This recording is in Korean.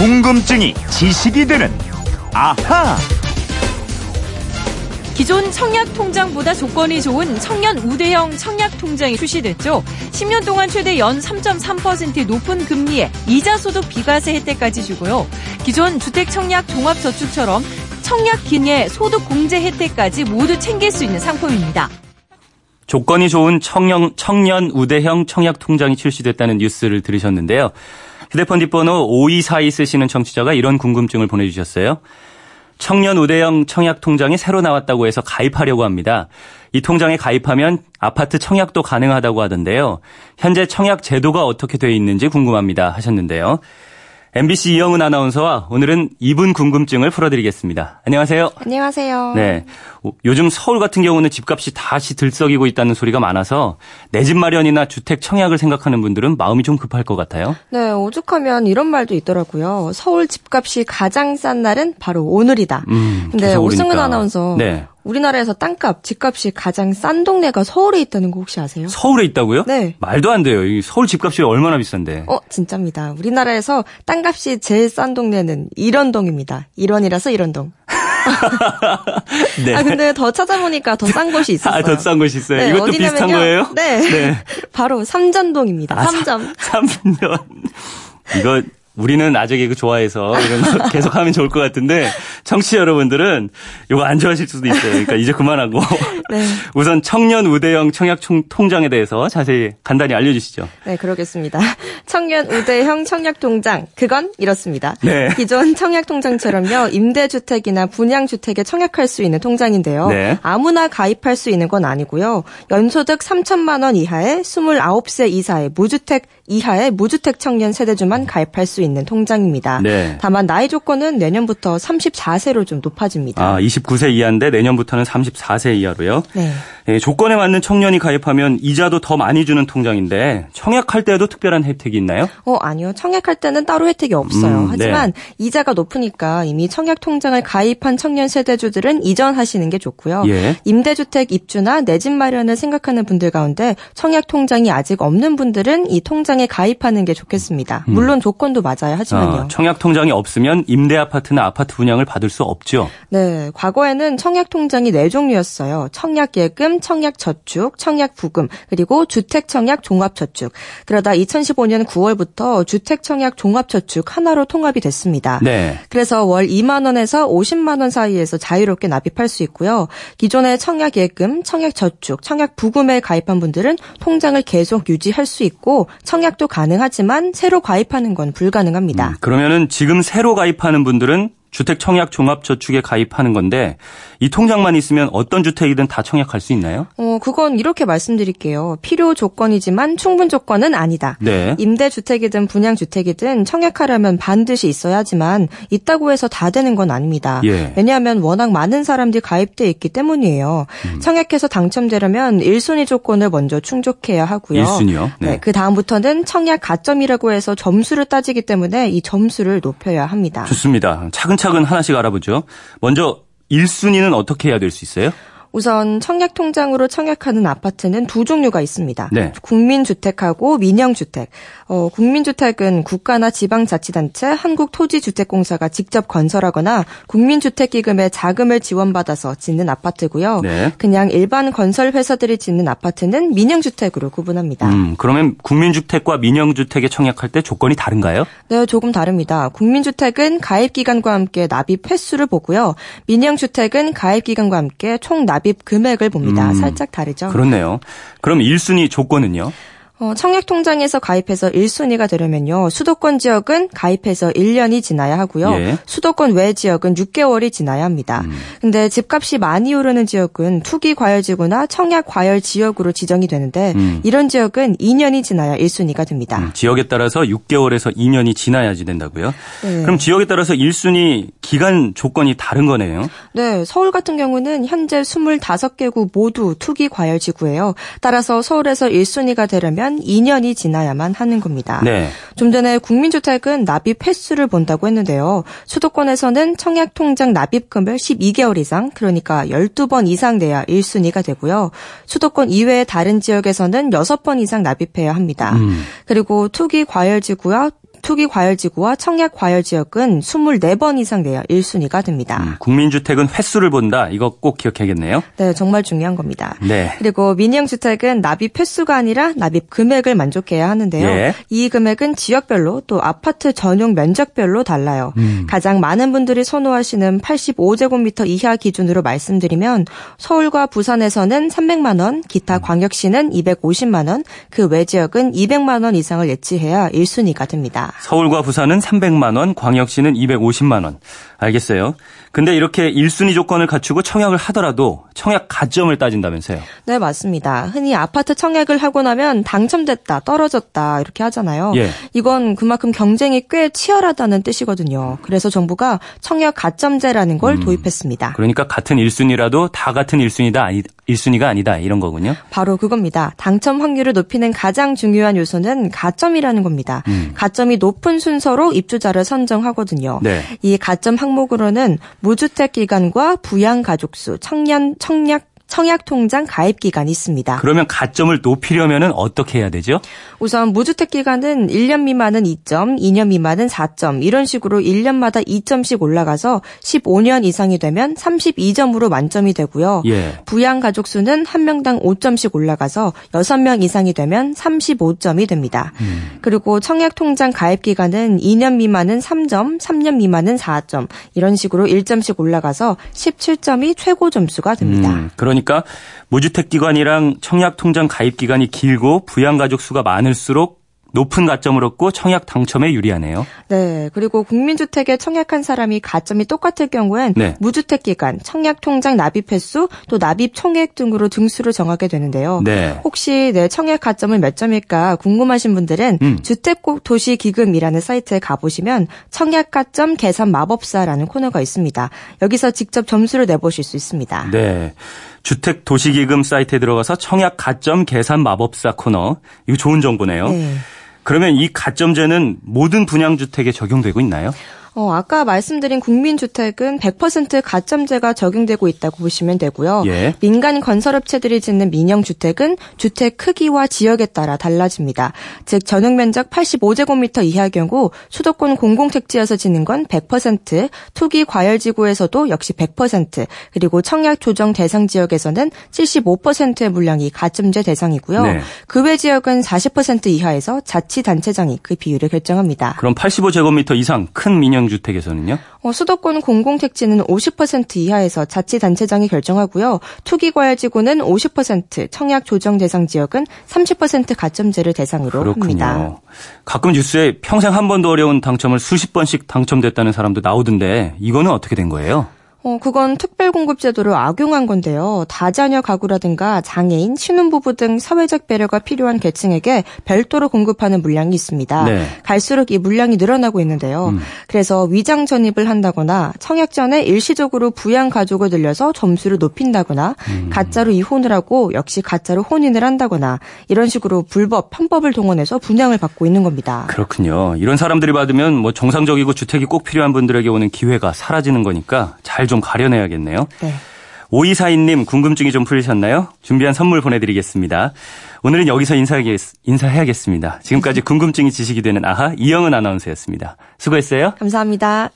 궁금증이 지식이 되는 아하. 기존 청약 통장보다 조건이 좋은 청년 우대형 청약 통장이 출시됐죠. 10년 동안 최대 연 3.3%의 높은 금리에 이자 소득 비과세 혜택까지 주고요. 기존 주택 청약 종합저축처럼 청약 기내 소득 공제 혜택까지 모두 챙길 수 있는 상품입니다. 조건이 좋은 청년, 청년 우대형 청약 통장이 출시됐다는 뉴스를 들으셨는데요. 휴대폰 뒷번호 5242 쓰시는 청취자가 이런 궁금증을 보내주셨어요. 청년 우대형 청약 통장이 새로 나왔다고 해서 가입하려고 합니다. 이 통장에 가입하면 아파트 청약도 가능하다고 하던데요. 현재 청약 제도가 어떻게 되어 있는지 궁금합니다 하셨는데요. MBC 이영은 아나운서와 오늘은 이분 궁금증을 풀어드리겠습니다. 안녕하세요. 안녕하세요. 네. 요즘 서울 같은 경우는 집값이 다시 들썩이고 있다는 소리가 많아서 내 집 마련이나 주택 청약을 생각하는 분들은 마음이 좀 급할 것 같아요. 네, 오죽하면 이런 말도 있더라고요. 서울 집값이 가장 싼 날은 바로 오늘이다. 음, 근데 오르니까. 아나운서 네. 우리나라에서 땅값, 집값이 가장 싼 동네가 서울에 있다는 거 혹시 아세요? 서울에 있다고요? 네. 말도 안 돼요. 이 서울 집값이 얼마나 비싼데. 어, 진짜입니다. 우리나라에서 땅값이 제일 싼 동네는 일원동입니다. 일원이라서 일원동. 네. 아, 근데 더 찾아보니까 더 싼 곳이 있었어요. 아, 더 싼 곳이 있어요. 네, 이것도 어디냐면요. 비슷한 거예요? 네. 네. 바로 삼전동입니다. 아, 삼점 3년. 이거 우리는 아재 개그 좋아해서 이런 거 계속 하면 좋을 것 같은데 청취자 여러분들은 이거 안 좋아하실 수도 있어요. 그러니까 이제 그만하고 네. 우선 청년 우대형 청약 총- 통장에 대해서 자세히 간단히 알려주시죠. 네, 그러겠습니다. 청년 우대형 청약 통장. 그건 이렇습니다. 네. 기존 청약 통장처럼요, 임대주택이나 분양주택에 청약할 수 있는 통장인데요. 네. 아무나 가입할 수 있는 건 아니고요. 연소득 3천만 원 이하의 29세 이사의 무주택 이하의 무주택 청년 세대주만 가입할 수 있는 통장입니다. 네. 다만 나이 조건은 내년부터 34세로 좀 높아집니다. 아, 29세 이하인데 내년부터는 34세 이하로요. 네. 예, 조건에 맞는 청년이 가입하면 이자도 더 많이 주는 통장인데 청약할 때도 특별한 혜택이 있나요? 어, 아니요. 청약할 때는 따로 혜택이 없어요. 음, 하지만 이자가 높으니까 이미 청약 통장을 가입한 청년 세대주들은 이전하시는 게 좋고요. 예. 임대주택 입주나 내 집 마련을 생각하는 분들 가운데 청약 통장이 아직 없는 분들은 이 통장에 가입하는 게 좋겠습니다. 물론 조건도 맞아요. 하지만요. 아, 청약 통장이 없으면 임대 아파트나 아파트 분양을 받을 수 없죠. 네, 과거에는 청약 통장이 네 종류였어요. 청약 예금, 청약 저축, 청약 부금, 그리고 주택 청약 종합 저축. 그러다 2015년 9월부터 주택 청약 종합 저축 하나로 통합이 됐습니다. 네. 그래서 월 2만 원에서 50만 원 사이에서 자유롭게 납입할 수 있고요. 기존의 청약 예금, 청약 저축, 청약 부금에 가입한 분들은 통장을 계속 유지할 수 있고 청약도 가능하지만 새로 가입하는 건 불가능합니다. 그러면은 지금 새로 가입하는 분들은 주택 청약 종합 저축에 가입하는 건데 이 통장만 있으면 어떤 주택이든 다 청약할 수 있나요? 어, 그건 이렇게 말씀드릴게요. 필요 조건이지만 충분 조건은 아니다. 네. 임대주택이든 분양주택이든 청약하려면 반드시 있어야 하지만 있다고 해서 다 되는 건 아닙니다. 예. 왜냐하면 워낙 많은 사람들이 가입돼 있기 때문이에요. 음. 청약해서 당첨되려면 1순위 조건을 먼저 충족해야 하고요. 1순위요? 네. 그 다음부터는 청약 가점이라고 해서 점수를 따지기 때문에 이 점수를 높여야 합니다. 좋습니다. 차근 차근 하나씩 알아보죠. 먼저 1순위는 어떻게 해야 될 수 있어요? 우선 청약 통장으로 청약하는 아파트는 두 종류가 있습니다. 네. 국민주택하고 민영주택. 어, 국민주택은 국가나 지방자치단체, 한국토지주택공사가 직접 건설하거나 국민주택기금에 자금을 지원받아서 짓는 아파트고요. 네. 그냥 일반 건설 회사들이 짓는 아파트는 민영주택으로 구분합니다. 음, 그러면 국민주택과 민영주택에 청약할 때 조건이 다른가요? 네, 조금 다릅니다. 국민주택은 가입 기간과 함께 납입 횟수를 보고요. 민영주택은 가입 기간과 함께 총 납입 금액을 봅니다. 음, 살짝 다르죠. 그렇네요. 그럼 1순위 조건은요? 어, 청약통장에서 가입해서 1순위가 되려면요. 수도권 지역은 가입해서 1년이 지나야 하고요. 예. 수도권 외 지역은 6개월이 지나야 합니다. 음. 근데 집값이 많이 오르는 지역은 투기 과열지구나 청약 과열 지역으로 지정이 되는데 음. 이런 지역은 2년이 지나야 1순위가 됩니다. 음, 지역에 따라서 6개월에서 2년이 지나야지 된다고요? 네. 그럼 지역에 따라서 1순위 기간 조건이 다른 거네요. 네, 서울 같은 경우는 현재 25개구 모두 투기 과열 지구예요. 따라서 서울에서 1순위가 되려면 2년이 지나야만 하는 겁니다. 네. 좀 전에 국민주택은 납입 횟수를 본다고 했는데요. 수도권에서는 청약통장 납입금을 12개월 이상, 그러니까 12번 이상 내야 1순위가 되고요. 수도권 이외의 다른 지역에서는 6번 이상 납입해야 합니다. 음. 그리고 투기 과열지구와 투기 과열 지구와 청약 과열 지역은 24번 이상 내야 1순위가 됩니다. 음, 국민주택은 횟수를 본다. 이거 꼭 기억해야겠네요. 네, 정말 중요한 겁니다. 네. 그리고 민영 주택은 납입 횟수가 아니라 납입 금액을 만족해야 하는데요. 예. 이 금액은 지역별로 또 아파트 전용 면적별로 달라요. 음. 가장 많은 분들이 선호하시는 85제곱미터 이하 기준으로 말씀드리면 서울과 부산에서는 300만 원, 기타 음. 광역시는 250만 원, 그 외 지역은 200만 원 이상을 예치해야 1순위가 됩니다. 서울과 부산은 300만 원, 광역시는 250만 원. 알겠어요. 근데 이렇게 1순위 조건을 갖추고 청약을 하더라도 청약 가점을 따진다면서요. 네, 맞습니다. 흔히 아파트 청약을 하고 나면 당첨됐다, 떨어졌다 이렇게 하잖아요. 예. 이건 그만큼 경쟁이 꽤 치열하다는 뜻이거든요. 그래서 정부가 청약 가점제라는 걸 도입했습니다. 그러니까 같은 1순위라도 다 같은 1순위다 아니 1순위가 아니다 이런 거군요. 바로 그겁니다. 당첨 확률을 높이는 가장 중요한 요소는 가점이라는 겁니다. 가점이 높은 순서로 입주자를 선정하거든요. 네. 이 가점 항목으로는 무주택 기간과 부양 가족 수, 청년 청약 청약 통장 가입 기간이 있습니다. 그러면 가점을 높이려면은 어떻게 해야 되죠? 우선 무주택 기간은 1년 미만은 2점, 2년 미만은 4점 이런 식으로 1년마다 2점씩 올라가서 15년 이상이 되면 32점으로 만점이 되고요. 예. 부양 가족 수는 한 명당 5점씩 올라가서 6명 이상이 되면 35점이 됩니다. 음. 그리고 청약 통장 가입 기간은 2년 미만은 3점, 3년 미만은 4점 이런 식으로 1점씩 올라가서 17점이 최고 점수가 됩니다. 음, 그러니 까 무주택 기관이랑 청약 통장 가입 기간이 길고 부양 가족 수가 많을수록 높은 가점을 얻고 청약 당첨에 유리하네요. 네. 그리고 국민주택에 청약한 사람이 가점이 똑같을 경우엔 네. 무주택 기간, 청약 통장 납입 횟수, 또 납입 총액 등으로 등수를 정하게 되는데요. 네. 혹시 내 청약 가점을 몇 점일까 궁금하신 분들은 음. 주택도시기금이라는 사이트에 가보시면 청약 가점 계산 마법사라는 코너가 있습니다. 여기서 직접 점수를 내보실 수 있습니다. 네. 주택 도시기금 사이트에 들어가서 청약 가점 계산 마법사 코너. 이거 좋은 정보네요. 네. 그러면 이 가점제는 모든 분양 주택에 적용되고 있나요? 어, 아까 말씀드린 국민주택은 100% 가점제가 적용되고 있다고 보시면 되고요. 예. 민간 건설업체들이 짓는 민영주택은 주택 크기와 지역에 따라 달라집니다. 즉 전용 면적 85제곱미터 이하 경우 수도권 공공택지에서 짓는 건 100%, 투기 과열지구에서도 역시 100%, 그리고 청약 조정 대상 지역에서는 75%의 물량이 가점제 대상이고요. 네. 그외 지역은 40% 이하에서 자치단체장이 그 비율을 결정합니다. 그럼 85제곱미터 이상 큰 민영 주택에서는요? 어, 수도권 공공 택지는 50% 이하에서 자치단체장이 결정하고요. 투기 과열지구는 50%, 청약 조정 대상 지역은 30% 가점제를 대상으로 합니다. 그렇군요. 가끔 뉴스에 평생 한 번도 어려운 당첨을 수십 번씩 당첨됐다는 사람도 나오던데 이거는 어떻게 된 거예요? 어, 그건 특별공급제도를 악용한 건데요. 다자녀 가구라든가 장애인, 신혼부부 등 사회적 배려가 필요한 계층에게 별도로 공급하는 물량이 있습니다. 네. 갈수록 이 물량이 늘어나고 있는데요. 그래서 위장 전입을 한다거나 청약 전에 일시적으로 부양 가족을 늘려서 점수를 높인다거나 가짜로 이혼을 하고 역시 가짜로 혼인을 한다거나 이런 식으로 불법, 편법을 동원해서 분양을 받고 있는 겁니다. 그렇군요. 이런 사람들이 받으면 뭐 정상적이고 주택이 꼭 필요한 분들에게 오는 기회가 사라지는 거니까 잘좀 가려내야겠네요. 네. 오이사인님 궁금증이 좀 풀리셨나요? 준비한 선물 보내드리겠습니다. 오늘은 여기서 인사하겠, 인사해야겠습니다. 지금까지 궁금증이 지식이 되는 아하 이영은 아나운서였습니다. 수고했어요. 감사합니다.